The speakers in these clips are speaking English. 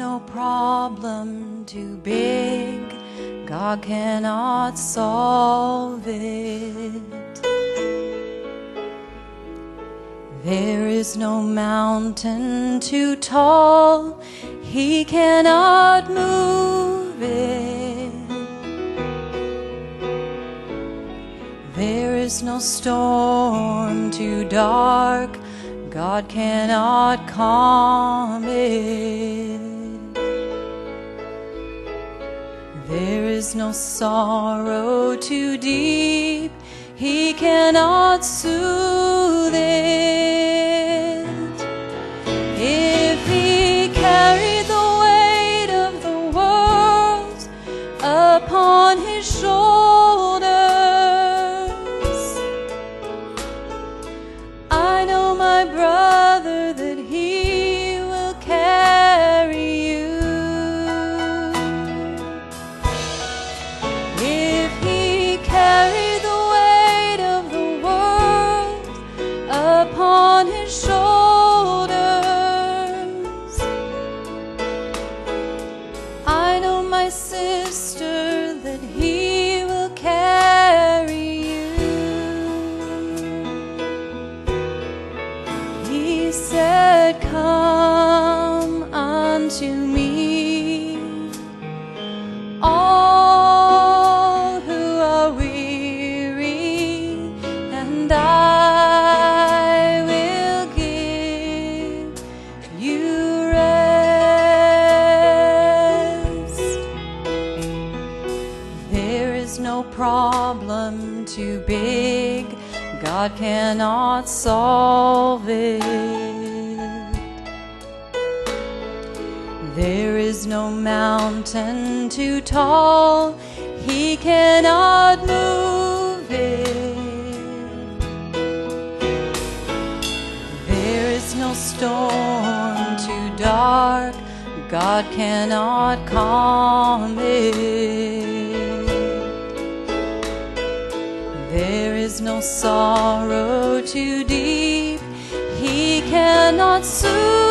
no problem too big, God cannot solve it. There is no mountain too tall, He cannot move it. There is no storm too dark, God cannot calm it. There is no sorrow too deep, He cannot soothe it. Is no problem too big, God cannot solve it. There is no mountain too tall, He cannot move it. There is no storm too dark, God cannot calm it. Is no sorrow too deep, He cannot soothe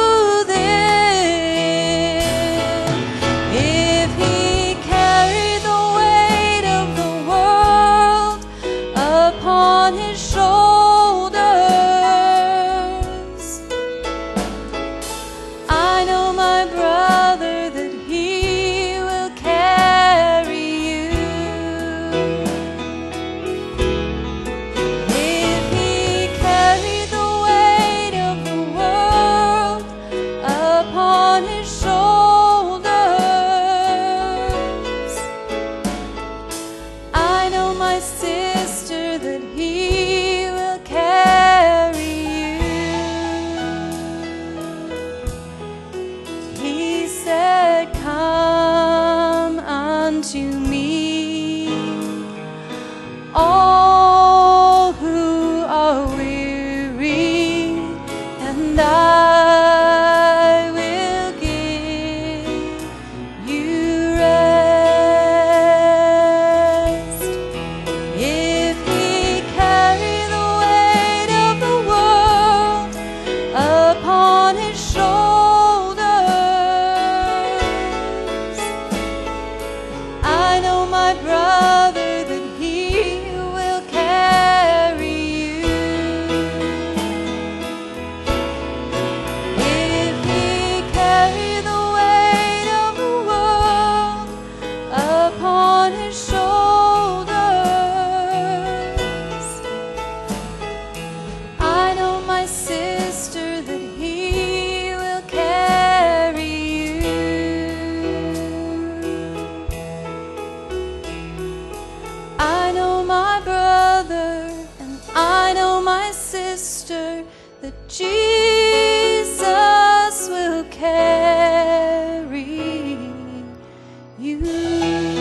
shoulders, sister that Jesus will carry you.